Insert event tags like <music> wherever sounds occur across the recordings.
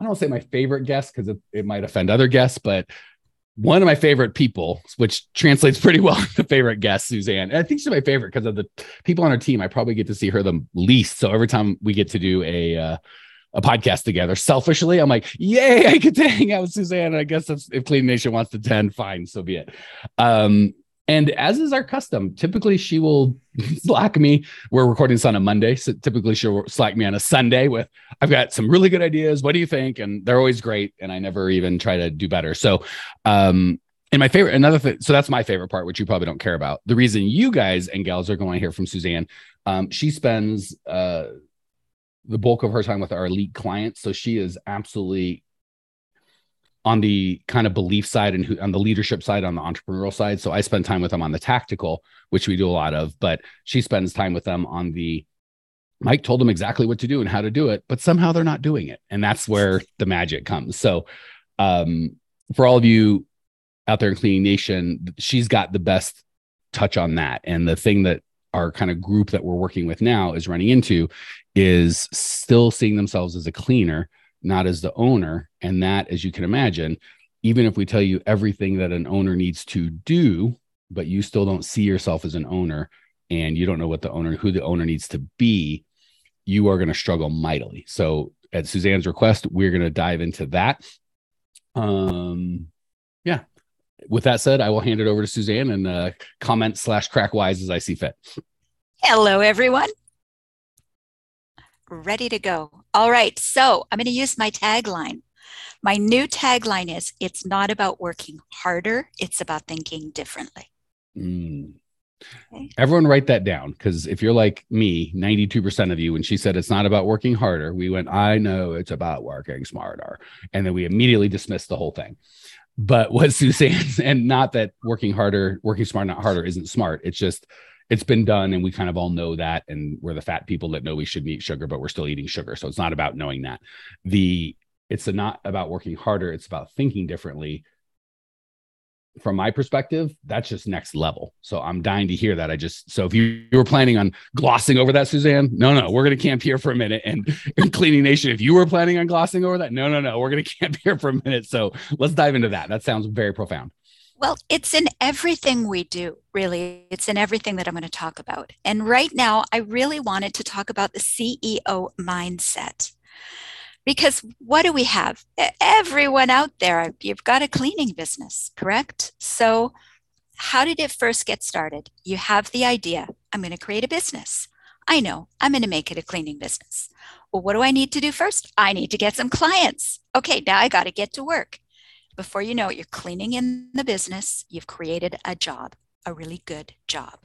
I don't say my favorite guest because it, it might offend other guests, but one of my favorite people, which translates <laughs> pretty well to favorite guest, Suzanne. And I think she's my favorite because of the people on her team. I probably get to see her the least. So every time we get to do a uh, a podcast together, selfishly, I'm like, yay, I get to hang out with Suzanne. And I guess if Clean Nation wants to 10, fine, so be it. Um, and as is our custom, typically she will <laughs> slack me. We're recording this on a Monday. So typically she'll slack me on a Sunday with, I've got some really good ideas. What do you think? And they're always great. And I never even try to do better. So, um, and my favorite, another thing, so that's my favorite part, which you probably don't care about. The reason you guys and gals are going to hear from Suzanne, um, she spends uh, the bulk of her time with our elite clients. So she is absolutely on the kind of belief side and who, on the leadership side, on the entrepreneurial side. So I spend time with them on the tactical, which we do a lot of, but she spends time with them on the Mike told them exactly what to do and how to do it, but somehow they're not doing it. And that's where the magic comes. So um, for all of you out there in Cleaning Nation, she's got the best touch on that. And the thing that our kind of group that we're working with now is running into is still seeing themselves as a cleaner not as the owner. And that, as you can imagine, even if we tell you everything that an owner needs to do, but you still don't see yourself as an owner and you don't know what the owner, who the owner needs to be, you are going to struggle mightily. So, at Suzanne's request, we're going to dive into that. Um, yeah. With that said, I will hand it over to Suzanne and uh, comment slash crack wise as I see fit. Hello, everyone ready to go. All right, so I'm going to use my tagline. My new tagline is It's not about working harder, it's about thinking differently. Mm. Okay. Everyone write that down because if you're like me, 92% of you, when she said it's not about working harder, we went, I know it's about working smarter. And then we immediately dismissed the whole thing. But what <laughs> Suzanne's, and not that working harder, working smart, not harder isn't smart. It's just it's been done and we kind of all know that and we're the fat people that know we shouldn't eat sugar but we're still eating sugar. So it's not about knowing that. The it's not about working harder it's about thinking differently. From my perspective that's just next level. So i'm dying to hear that. I just so if you, you were planning on glossing over that suzanne no no we're going to camp here for a minute and, <laughs> and cleaning nation if you were planning on glossing over that no no no we're going <laughs> to camp here for a minute. So let's dive into that. That sounds very profound well, it's in everything we do, really. It's in everything that I'm going to talk about. And right now, I really wanted to talk about the CEO mindset. Because what do we have? Everyone out there, you've got a cleaning business, correct? So, how did it first get started? You have the idea I'm going to create a business. I know I'm going to make it a cleaning business. Well, what do I need to do first? I need to get some clients. Okay, now I got to get to work. Before you know it, you're cleaning in the business. You've created a job, a really good job.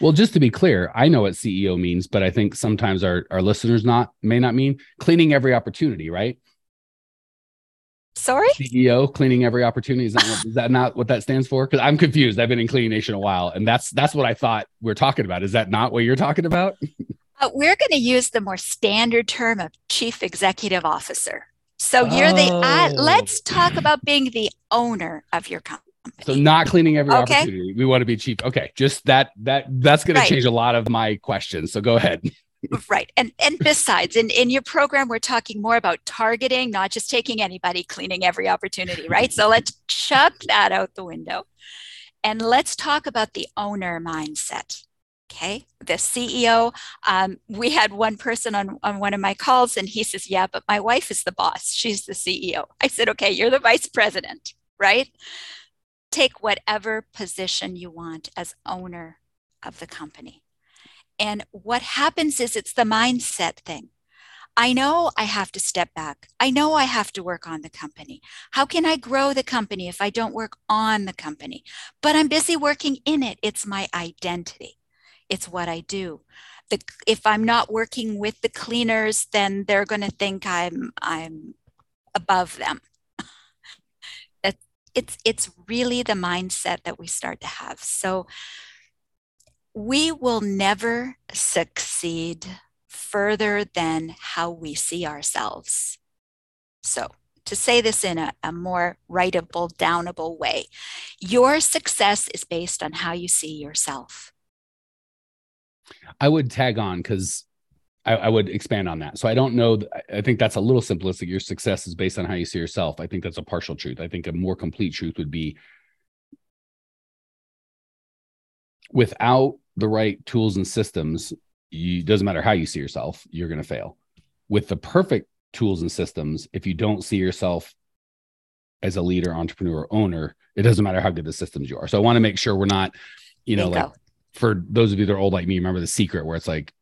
Well, just to be clear, I know what CEO means, but I think sometimes our, our listeners not may not mean cleaning every opportunity, right? Sorry? CEO cleaning every opportunity. Is that, what, is that not what that stands for? Because I'm confused. I've been in Cleaning Nation a while, and that's that's what I thought we are talking about. Is that not what you're talking about? uh, we're going to use the more standard term of chief executive officer. So you're oh. the uh, let's talk about being the owner of your company. So not cleaning every okay. opportunity. We want to be cheap. Okay, just that that that's going right. to change a lot of my questions. So go ahead. <laughs> right. And and besides, in, in your program, we're talking more about targeting, not just taking anybody, cleaning every opportunity, right? so let's chuck that out the window. And let's talk about the owner mindset. Okay, the CEO. Um, we had one person on, on one of my calls, and he says, Yeah, but my wife is the boss. She's the CEO. I said, Okay, you're the vice president, right? Take whatever position you want as owner of the company. And what happens is it's the mindset thing. I know I have to step back. I know I have to work on the company. How can I grow the company if I don't work on the company? But I'm busy working in it. It's my identity it's what I do. The, if I'm not working with the cleaners, then they're going to think I'm I'm above them. <laughs> it's it's really the mindset that we start to have so we will never succeed further than how we see ourselves so to say this in a, a more writable downable way your success is based on how you see yourself i would tag on because I, I, would expand on that. So I don't know. I think that's a little simplistic. Your success is based on how you see yourself. I think that's a partial truth. I think a more complete truth would be without the right tools and systems, you doesn't matter how you see yourself, you're going to fail. With the perfect tools and systems, if you don't see yourself as a leader, entrepreneur, owner, it doesn't matter how good the systems you are. So I want to make sure we're not, you know, like for those of you that are old like me, remember the secret where it's like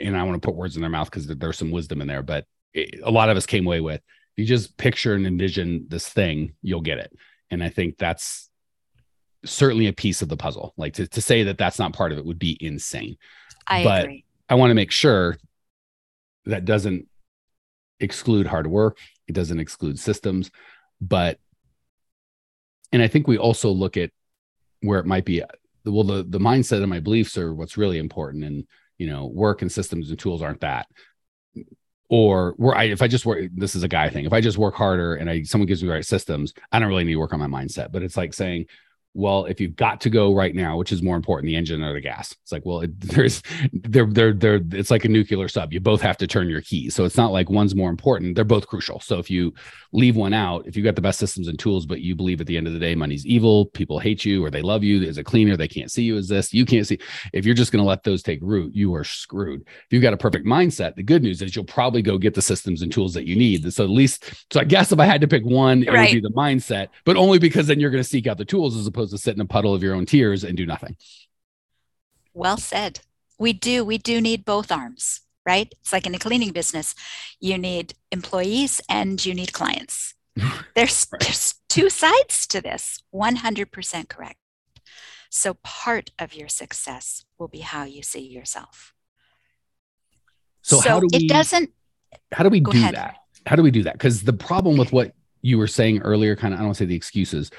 and I want to put words in their mouth because there's some wisdom in there, but it, a lot of us came away with if you just picture and envision this thing, you'll get it. And I think that's certainly a piece of the puzzle. Like to, to say that that's not part of it would be insane. I but agree. I want to make sure that doesn't exclude hard work. It doesn't exclude systems, but, and I think we also look at where it might be, well, the, the mindset and my beliefs are what's really important. And you know work and systems and tools aren't that or where I if I just work this is a guy thing if I just work harder and I someone gives me the right systems I don't really need to work on my mindset but it's like saying well, if you've got to go right now, which is more important, the engine or the gas? It's like, well, it, <laughs> there's, they're, they're, they're, it's like a nuclear sub. You both have to turn your keys. So it's not like one's more important. They're both crucial. So if you leave one out, if you've got the best systems and tools, but you believe at the end of the day, money's evil, people hate you or they love you as a cleaner, they can't see you as this, you can't see. If you're just going to let those take root, you are screwed. If you've got a perfect mindset, the good news is you'll probably go get the systems and tools that you need. So at least, so I guess if I had to pick one, it right. would be the mindset, but only because then you're going to seek out the tools as opposed to sit in a puddle of your own tears and do nothing. Well said. We do. We do need both arms, right? It's like in a cleaning business, you need employees and you need clients. <laughs> There's right. there's two sides to this. 100% correct. So part of your success will be how you see yourself. So, so how do we, it doesn't. How do we do ahead. that? How do we do that? Because the problem with what you were saying earlier, kind of, I don't want to say the excuses,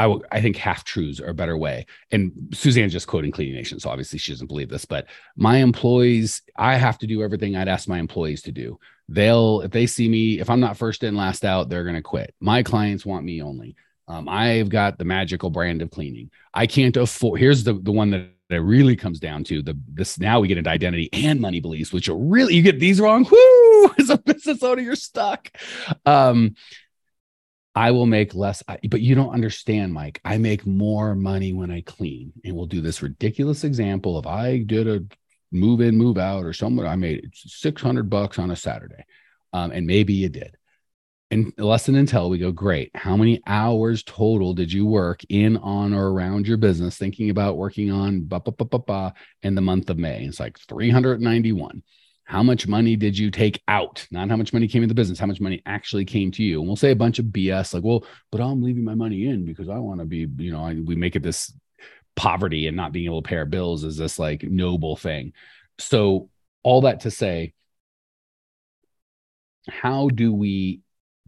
I, w- I think half truths are a better way. And Suzanne's just quoting Cleaning Nation, so obviously she doesn't believe this. But my employees, I have to do everything I'd ask my employees to do. They'll, if they see me, if I'm not first in, last out, they're to quit. My clients want me only. Um, I've got the magical brand of cleaning. I can't afford. Here's the the one that it really comes down to the this now we get into identity and money beliefs, which are really you get these wrong. Whoo! As <laughs> a business owner, you're stuck. Um, I will make less, but you don't understand, Mike. I make more money when I clean. And we'll do this ridiculous example of I did a move in, move out, or someone I made 600 bucks on a Saturday. Um, and maybe you did. And less than until we go, great. How many hours total did you work in, on, or around your business thinking about working on bah, bah, bah, bah, in the month of May? It's like 391 how much money did you take out? Not how much money came in the business, how much money actually came to you. And we'll say a bunch of BS like, well, but I'm leaving my money in because I want to be, you know, I, we make it this poverty and not being able to pay our bills is this like noble thing. So, all that to say, how do we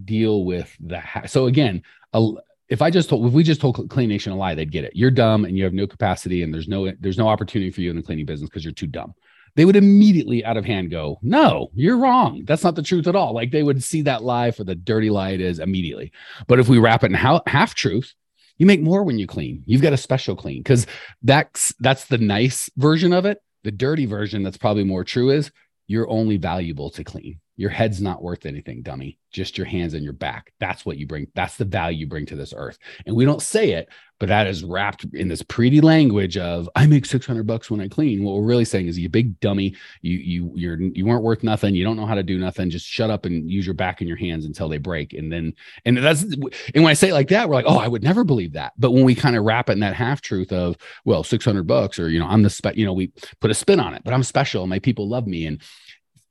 deal with that? So, again, a, if I just told, if we just told Clean Nation a lie, they'd get it. You're dumb and you have no capacity and there's no, there's no opportunity for you in the cleaning business because you're too dumb they would immediately out of hand go, No, you're wrong. That's not the truth at all. Like they would see that lie for the dirty lie it is immediately. But if we wrap it in half truth, you make more when you clean. You've got a special clean because that's that's the nice version of it. The dirty version that's probably more true is you're only valuable to clean. Your head's not worth anything, dummy. Just your hands and your back. That's what you bring. That's the value you bring to this earth. And we don't say it, but that is wrapped in this pretty language of I make 600 bucks when I clean. What we're really saying is you big dummy, you you you're you weren't worth nothing. You don't know how to do nothing. Just shut up and use your back and your hands until they break. And then and that's and when I say it like that, we're like, oh, I would never believe that. But when we kind of wrap it in that half truth of well, 600 bucks or you know, I'm the spe- you know, we put a spin on it, but I'm special. My people love me and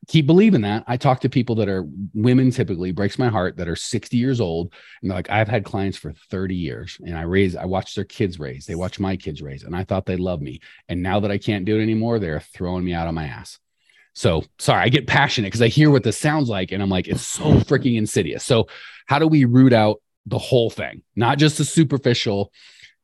keep believing that. I talk to people that are women typically breaks my heart that are 60 years old and they're like, I've had clients for 30 years and I raise, I watch their kids raise, they watch my kids raise, and I thought they love me. And now that I can't do it anymore, they're throwing me out on my ass. So sorry, I get passionate because I hear what this sounds like and I'm like, it's so freaking insidious. So how do we root out the whole thing, not just the superficial.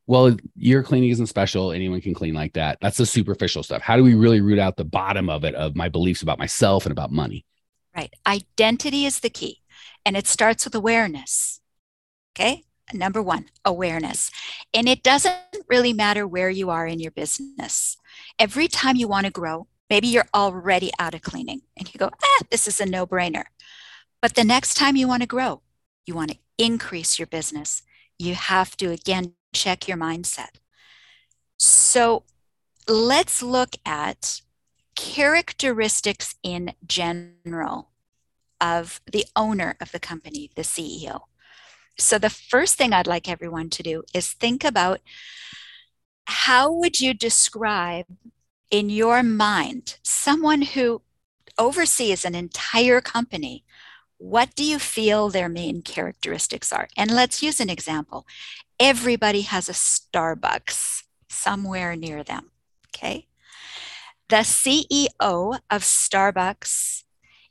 Well, your cleaning isn't special. Anyone can clean like that. That's the superficial stuff. How do we really root out the bottom of it of my beliefs about myself and about money? Right. Identity is the key, and it starts with awareness. Okay. Number one, awareness. And it doesn't really matter where you are in your business. Every time you want to grow, maybe you're already out of cleaning and you go, ah, this is a no brainer. But the next time you want to grow, you want to increase your business, you have to again check your mindset. So let's look at characteristics in general of the owner of the company, the CEO. So the first thing I'd like everyone to do is think about how would you describe in your mind someone who oversees an entire company what do you feel their main characteristics are? And let's use an example. Everybody has a Starbucks somewhere near them. Okay. The CEO of Starbucks,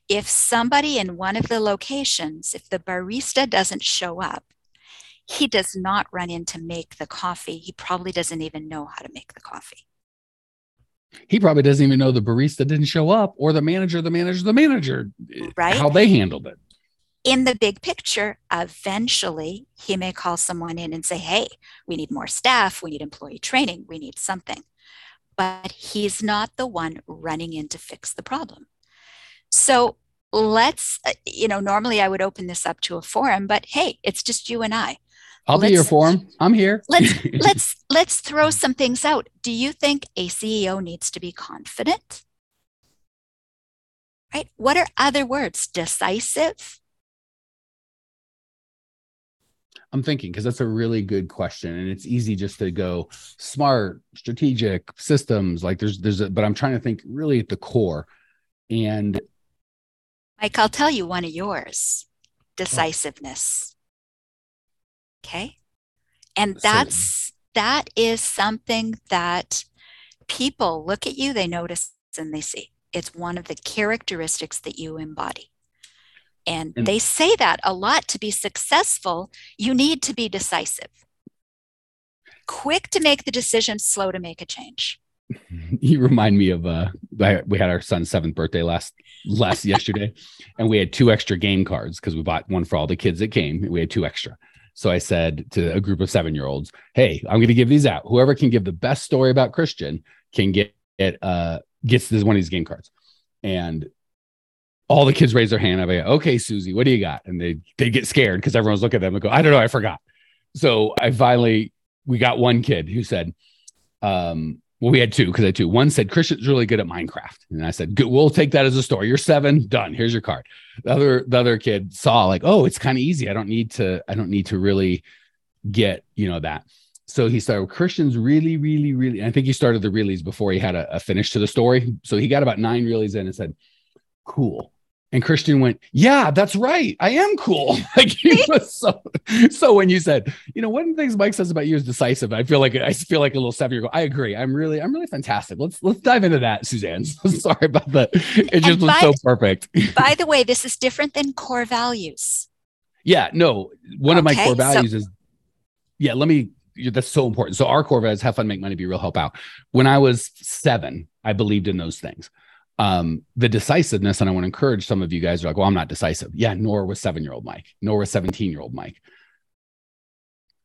if somebody in one of the locations, if the barista doesn't show up, he does not run in to make the coffee. He probably doesn't even know how to make the coffee. He probably doesn't even know the barista didn't show up or the manager, the manager, the manager, right? How they handled it. In the big picture, eventually he may call someone in and say, Hey, we need more staff, we need employee training, we need something. But he's not the one running in to fix the problem. So let's, uh, you know, normally I would open this up to a forum, but hey, it's just you and I. I'll let's, be your forum. I'm here. let's <laughs> let's let's throw some things out. Do you think a CEO needs to be confident? Right? What are other words? Decisive? I'm thinking because that's a really good question, and it's easy just to go smart, strategic systems. Like there's there's, a, but I'm trying to think really at the core. And Mike, I'll tell you one of yours: decisiveness. Okay. And that's that is something that people look at you, they notice and they see. It's one of the characteristics that you embody. And, and they say that a lot to be successful, you need to be decisive. Quick to make the decision, slow to make a change. <laughs> You remind me of uh we had our son's seventh birthday last last <laughs> yesterday, and we had two extra game cards because we bought one for all the kids that came. We had two extra. So I said to a group of seven year olds, Hey, I'm going to give these out. Whoever can give the best story about Christian can get it, uh, gets this one of these game cards. And all the kids raise their hand. I go, okay, Susie, what do you got? And they, they get scared because everyone's looking at them and go, I don't know. I forgot. So I finally, we got one kid who said, um, well, we had two because I had two. One said Christian's really good at Minecraft, and I said, Good, "We'll take that as a story. You're seven, done. Here's your card." The other, the other kid saw like, "Oh, it's kind of easy. I don't need to. I don't need to really get you know that." So he started. Christian's really, really, really. I think he started the reallys before he had a, a finish to the story. So he got about nine reallys in and said, "Cool." And Christian went, Yeah, that's right. I am cool. <laughs> like he was so so when you said, you know, one of the things Mike says about you is decisive. I feel like I feel like a little seven year old. I agree. I'm really, I'm really fantastic. Let's let's dive into that, Suzanne. <laughs> Sorry about that. It just was so perfect. <laughs> by the way, this is different than core values. Yeah, no. One okay, of my core values so- is yeah, let me that's so important. So our core values have fun, make money, be real, help out. When I was seven, I believed in those things um, the decisiveness, and I want to encourage some of you guys are like, well, I'm not decisive. Yeah, nor was seven year old Mike, nor was 17 year old Mike.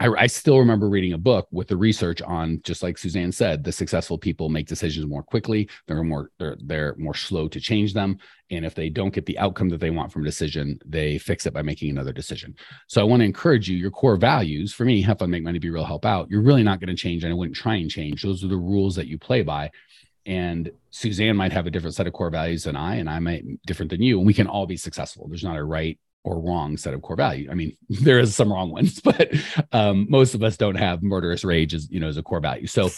I, I, still remember reading a book with the research on, just like Suzanne said, the successful people make decisions more quickly. They're more they're they're more slow to change them, and if they don't get the outcome that they want from a decision, they fix it by making another decision. So I want to encourage you. Your core values, for me, have fun, make money, be real, help out. You're really not going to change, and I wouldn't try and change. Those are the rules that you play by and Suzanne might have a different set of core values than I, and I might different than you, and we can all be successful. There's not a right or wrong set of core value. I mean, <laughs> there is some wrong ones, <laughs> but um, most of us don't have murderous rage as you know as a core value. So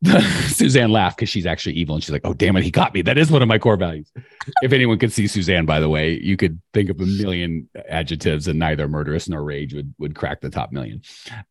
<laughs> Suzanne laughed because she's actually evil, and she's like, "Oh, damn it, he got me. That is one of my core values." if anyone could see Suzanne, by the way, you could think of a million adjectives, and neither murderous nor rage would would crack the top million.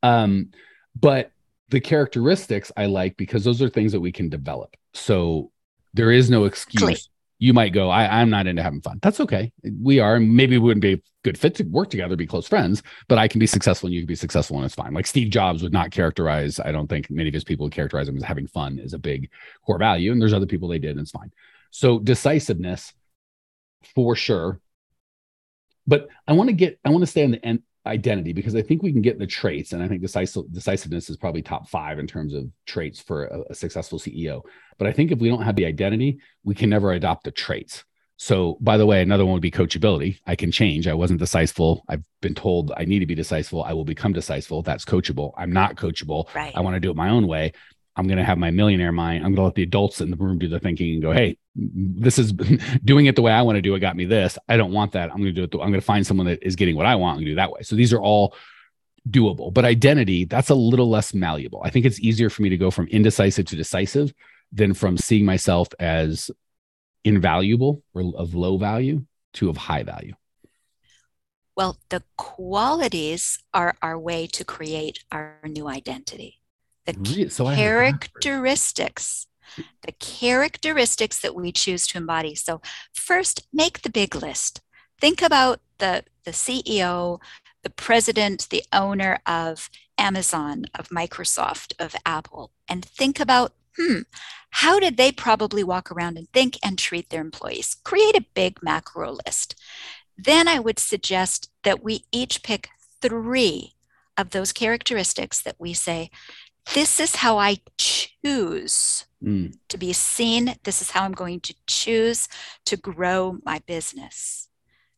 Um, but the characteristics I like because those are things that we can develop. So there is no excuse. you might go, I, I'm not into having fun. That's okay. We are. Maybe we wouldn't be a good fit to work together, be close friends, but I can be successful and you can be successful and it's fine. Like Steve Jobs would not characterize, I don't think many of his people would characterize him as having fun as a big core value. And there's other people they did, and it's fine. So decisiveness for sure. But I want to get, I want to stay on the end identity because I think we can get the traits, and I think decisive, decisiveness is probably top five in terms of traits for a, a, successful CEO. But I think if we don't have the identity, we can never adopt the traits. So, by the way, another one would be coachability. I can change. I wasn't decisive. I've been told I need to be decisive. I will become decisive. That's coachable. I'm not coachable. Right. I want to do it my own way. I'm going to have my millionaire mind. I'm going to let the adults in the room do the thinking and go, hey, this is <laughs> doing it the way I want to do it got me this. I don't want that. I'm going to do it. The, I'm going to find someone that is getting what I want. Going do that way. So these are all doable. But identity, that's a little less malleable. I think it's easier for me to go from indecisive to decisive than from seeing myself as invaluable or of low value to of high value. Well, the qualities are our way to create our new identity the so characteristics the characteristics that we choose to embody. So first make the big list. Think about the the ceo the president the owner of amazon of microsoft of apple and think about hmm how did they probably walk around and think and treat their employees? Create a big macro list. Then i would suggest that we each pick three of those characteristics that we say this is how I choose mm. to be seen. This is how I'm going to choose to grow my business.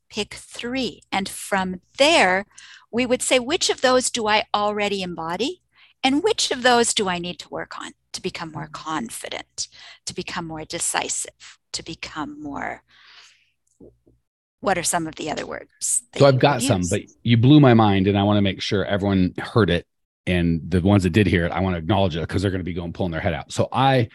Pick three. And from there, we would say, which of those do I already embody? And which of those do I need to work on to become more confident, to become more decisive, to become more what are some of the other words? So I've got some, but you blew my mind, and I want to make sure everyone heard it and the ones that did hear it, I want to acknowledge it because they're going to be going pulling their head out. So I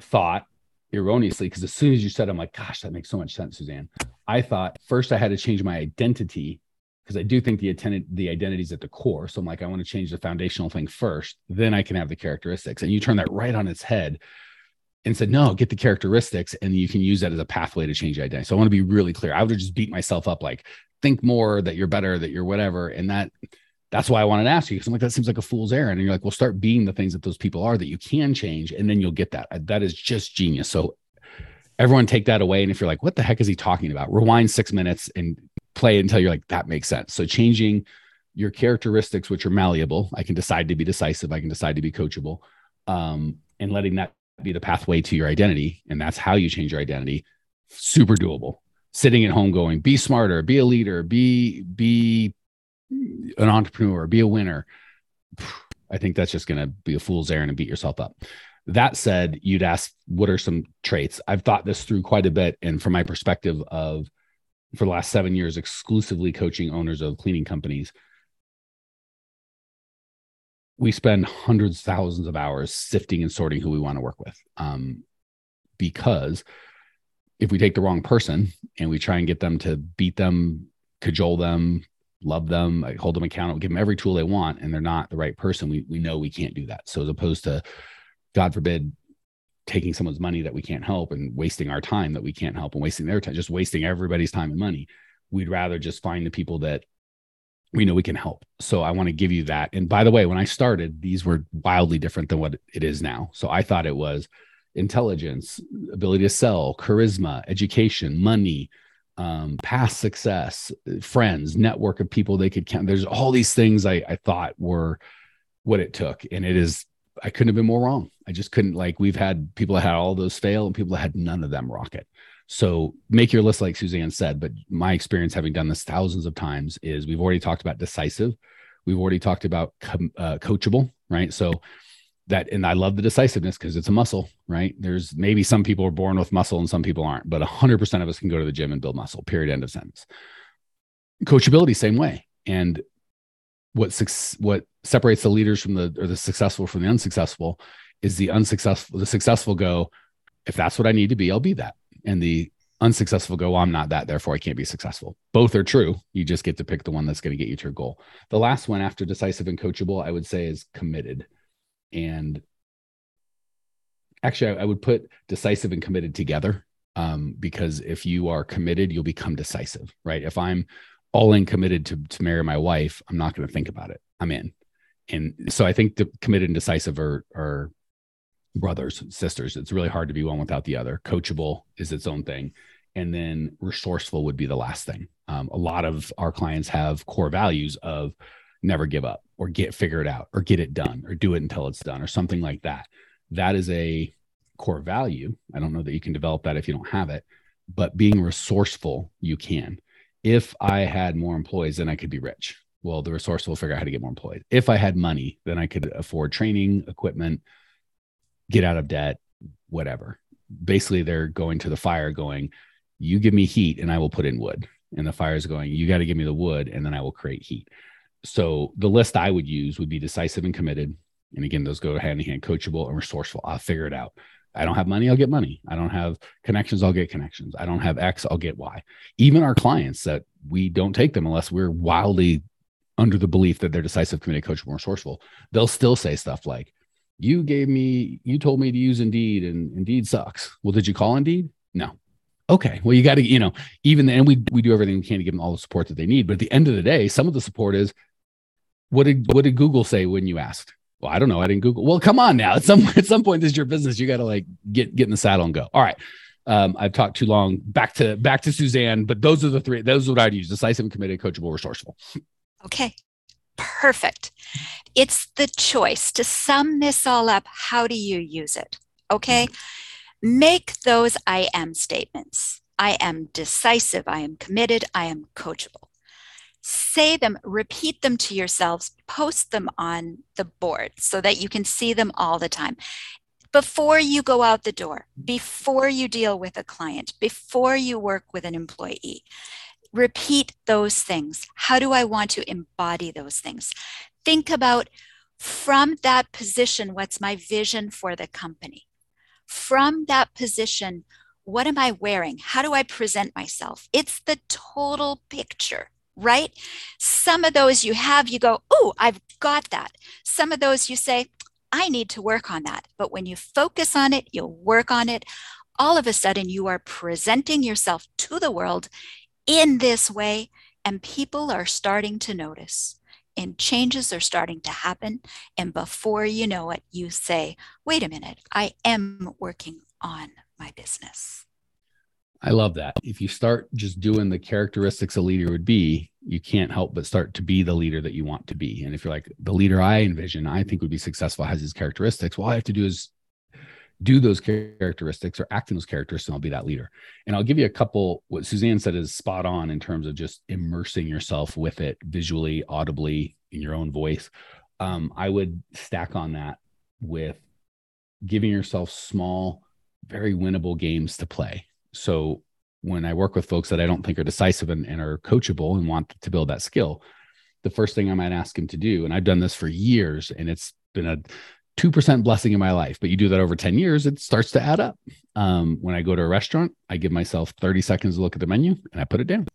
thought erroneously, because as soon as you said, I'm like, gosh, that makes so much sense, Suzanne. I thought first I had to change my identity because I do think the attendant the identity is at the core. So I'm like, I want to change the foundational thing first, then I can have the characteristics. And you turn that right on its head and said, no, get the characteristics, and you can use that as a pathway to change identity. So I want to be really clear. I would have just beat myself up like, think more that you're better, that you're whatever, and that that's why I wanted to ask you because I'm like, that seems like a fool's errand. And you're like, well, start being the things that those people are that you can change, and then you'll get that. That is just genius. So everyone take that away. And if you're like, what the heck is he talking about? Rewind six minutes and play it until you're like, that makes sense. So changing your characteristics, which are malleable, I can decide to be decisive, I can decide to be coachable, um, and letting that be the pathway to your identity. And that's how you change your identity. Super doable. Sitting at home going, be smarter, be a leader, be, be an entrepreneur, be a winner. I think that's just going to be a fool's errand and beat yourself up. That said, you'd ask, what are some traits? I've thought this through quite a bit. And from my perspective of for the last seven years, exclusively coaching owners of cleaning companies, we spend hundreds, thousands of hours sifting and sorting who we want to work with. Um, because if we take the wrong person and we try and get them to beat them, cajole them, love them, I hold them accountable, give them every tool they want, and they're not the right person, we we know we can't do that. So as opposed to, God forbid, taking someone's money that we can't help and wasting our time that we can't help and wasting their time, just wasting everybody's time and money, we'd rather just find the people that we know we can help. So I want to give you that. And by the way, when I started, these were wildly different than what it is now. So I thought it was intelligence, ability to sell, charisma, education, money, um, past success, friends, network of people they could count. There's all these things I, I thought were what it took. And it is, I couldn't have been more wrong. I just couldn't like, we've had people that had all those fail and people that had none of them rocket. So make your list like Suzanne said, but my experience having done this thousands of times is we've already talked about decisive. We've already talked about com- uh, coachable, right? So that and I love the decisiveness because it's a muscle, right? There's maybe some people are born with muscle and some people aren't, but 100% of us can go to the gym and build muscle. Period. End of sentence. Coachability, same way. And what what separates the leaders from the or the successful from the unsuccessful is the unsuccessful. The successful go, if that's what I need to be, I'll be that. And the unsuccessful go, well, I'm not that, therefore I can't be successful. Both are true. You just get to pick the one that's going to get you to your goal. The last one after decisive and coachable, I would say is committed and actually I, I would put decisive and committed together Um, because if you are committed, you'll become decisive, right? If I'm all in committed to, to marry my wife, I'm not going to think about it. I'm in. And so I think the committed and decisive are, are brothers, sisters. It's really hard to be one without the other. Coachable is its own thing. And then resourceful would be the last thing. Um, a lot of our clients have core values of never give up or get figure it out or get it done or do it until it's done or something like that. That is a core value. I don't know that you can develop that if you don't have it, but being resourceful, you can. If I had more employees, then I could be rich. Well, the resourceful will figure out how to get more employees. If I had money, then I could afford training, equipment, get out of debt, whatever. Basically, they're going to the fire going, you give me heat and I will put in wood. And the fire is going, you got to give me the wood and then I will create heat. So the list I would use would be decisive and committed. And again, those go hand in hand, coachable and resourceful. I'll figure it out. I don't have money, I'll get money. I don't have connections, I'll get connections. I don't have X, I'll get Y. Even our clients that we don't take them unless we're wildly under the belief that they're decisive, committed, coachable, and resourceful. They'll still say stuff like, you gave me, you told me to use Indeed and Indeed sucks. Well, did you call Indeed? No. Okay. Well, you got to, you know, even then we, we do everything we can to give them all the support that they need. But at the end of the day, some of the support is what did, what did Google say when you asked? Well, I don't know. I didn't Google. Well, come on now. <laughs> At some, at some point, this is your business. You got to like get, get in the saddle and go. All right. Um, I've talked too long. Back to, back to Suzanne, but those are the three, those are what I'd use decisive, committed, coachable, resourceful. Okay perfect. It's the choice to sum this all up. How do you use it? Okay. Make those I am statements. I am decisive. I am committed. I am coachable. Say them, repeat them to yourselves, post them on the board so that you can see them all the time. Before you go out the door, before you deal with a client, before you work with an employee, repeat those things. How do I want to embody those things? Think about from that position, what's my vision for the company? From that position, what am I wearing? How do I present myself? It's the total picture, right? Some of those you have, you go, Oh, I've got that. Some of those you say, I need to work on that. But when you focus on it, you'll work on it. All of a sudden, you are presenting yourself to the world in this way, and people are starting to notice. And changes are starting to happen. And before you know it, you say, wait a minute, I am working on my business. I love that. If you start just doing the characteristics a leader would be, you can't help but start to be the leader that you want to be. And if you're like the leader I envision, I think would be successful, has these characteristics, well, all I have to do is do those characteristics or act in those characteristics and I'll be that leader. And I'll give you a couple what Suzanne said is spot on in terms of just immersing yourself with it visually, audibly in your own voice. Um, I would stack on that with giving yourself small, very winnable games to play. So when I work with folks that I don't think are decisive and, and are coachable and want to build that skill, the first thing I might ask them to do, and I've done this for years, and it's been a 2% blessing in my life, but you do that over 10 years, it starts to add up. Um, when I go to a restaurant, I give myself 30 seconds to look at the menu and I put it down.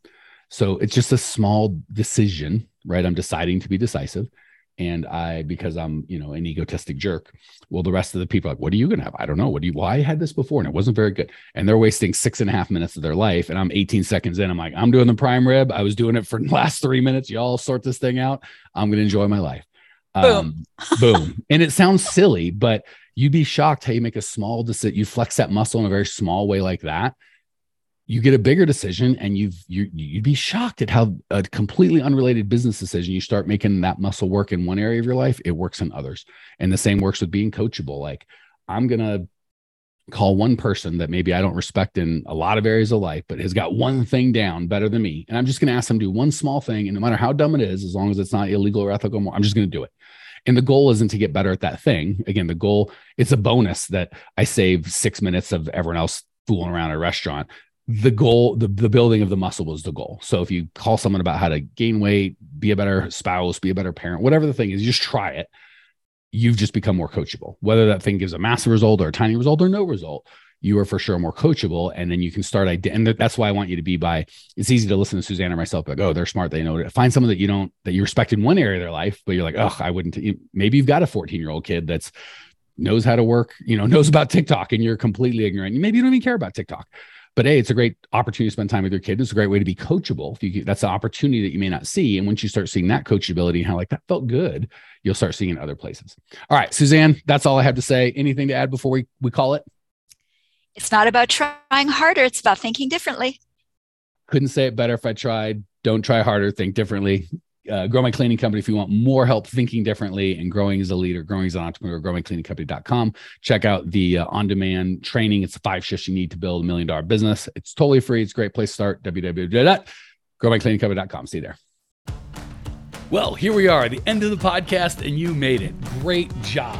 So it's just a small decision, right? I'm deciding to be decisive. And I, because I'm, you know, an egotistic jerk, well, the rest of the people are like, what are you going to have? I don't know. What do you, well, I had this before and it wasn't very good. And they're wasting six and a half minutes of their life. And I'm 18 seconds in. I'm like, I'm doing the prime rib. I was doing it for <laughs> the last three minutes. Y'all sort this thing out. I'm going to enjoy my life. Boom. Um, boom. And it sounds silly, but you'd be shocked how you make a small decision. You flex that muscle in a very small way like that. You get a bigger decision, and you've you you'd be shocked at how a completely unrelated business decision you start making that muscle work in one area of your life. It works in others, and the same works with being coachable. Like I'm gonna call one person that maybe I don't respect in a lot of areas of life, but has got one thing down better than me. And I'm just going to ask them to do one small thing. And no matter how dumb it is, as long as it's not illegal or ethical, I'm just going to do it. And the goal isn't to get better at that thing. Again, the goal, it's a bonus that I save six minutes of everyone else fooling around at a restaurant. The goal, the, the building of the muscle was the goal. So if you call someone about how to gain weight, be a better spouse, be a better parent, whatever the thing is, you just try it. You've just become more coachable. Whether that thing gives a massive result or a tiny result or no result, you are for sure more coachable and then you can start and that's why i want you to be by it's easy to listen to suzanne or myself like oh they're smart they know it find someone that you don't that you respect in one area of their life but you're like oh i wouldn't maybe you've got a 14 year old kid that's knows how to work you know <laughs> knows about tiktok and you're completely ignorant maybe you don't even care about tiktok But A, it's a great opportunity to spend time with your kid. It's a great way to be coachable. If you, that's an opportunity that you may not see. And once you start seeing that coachability and how like that felt good, you'll start seeing it in other places. All right, Suzanne, that's all I have to say. Anything to add before we, we call it? It's not about trying harder, it's about thinking differently. Couldn't say it better if I tried. Don't try harder, think differently uh, grow my cleaning company if you want more help thinking differently and growing as a leader growing as an entrepreneur growmycleaningcompany.com check out the uh, on-demand training. It's the five shifts you need to build a million dollar business. It's totally free. It's a great place to start. www.growmycleaningcompany.com see you there. Well here we are the end of the podcast and you made it. Great job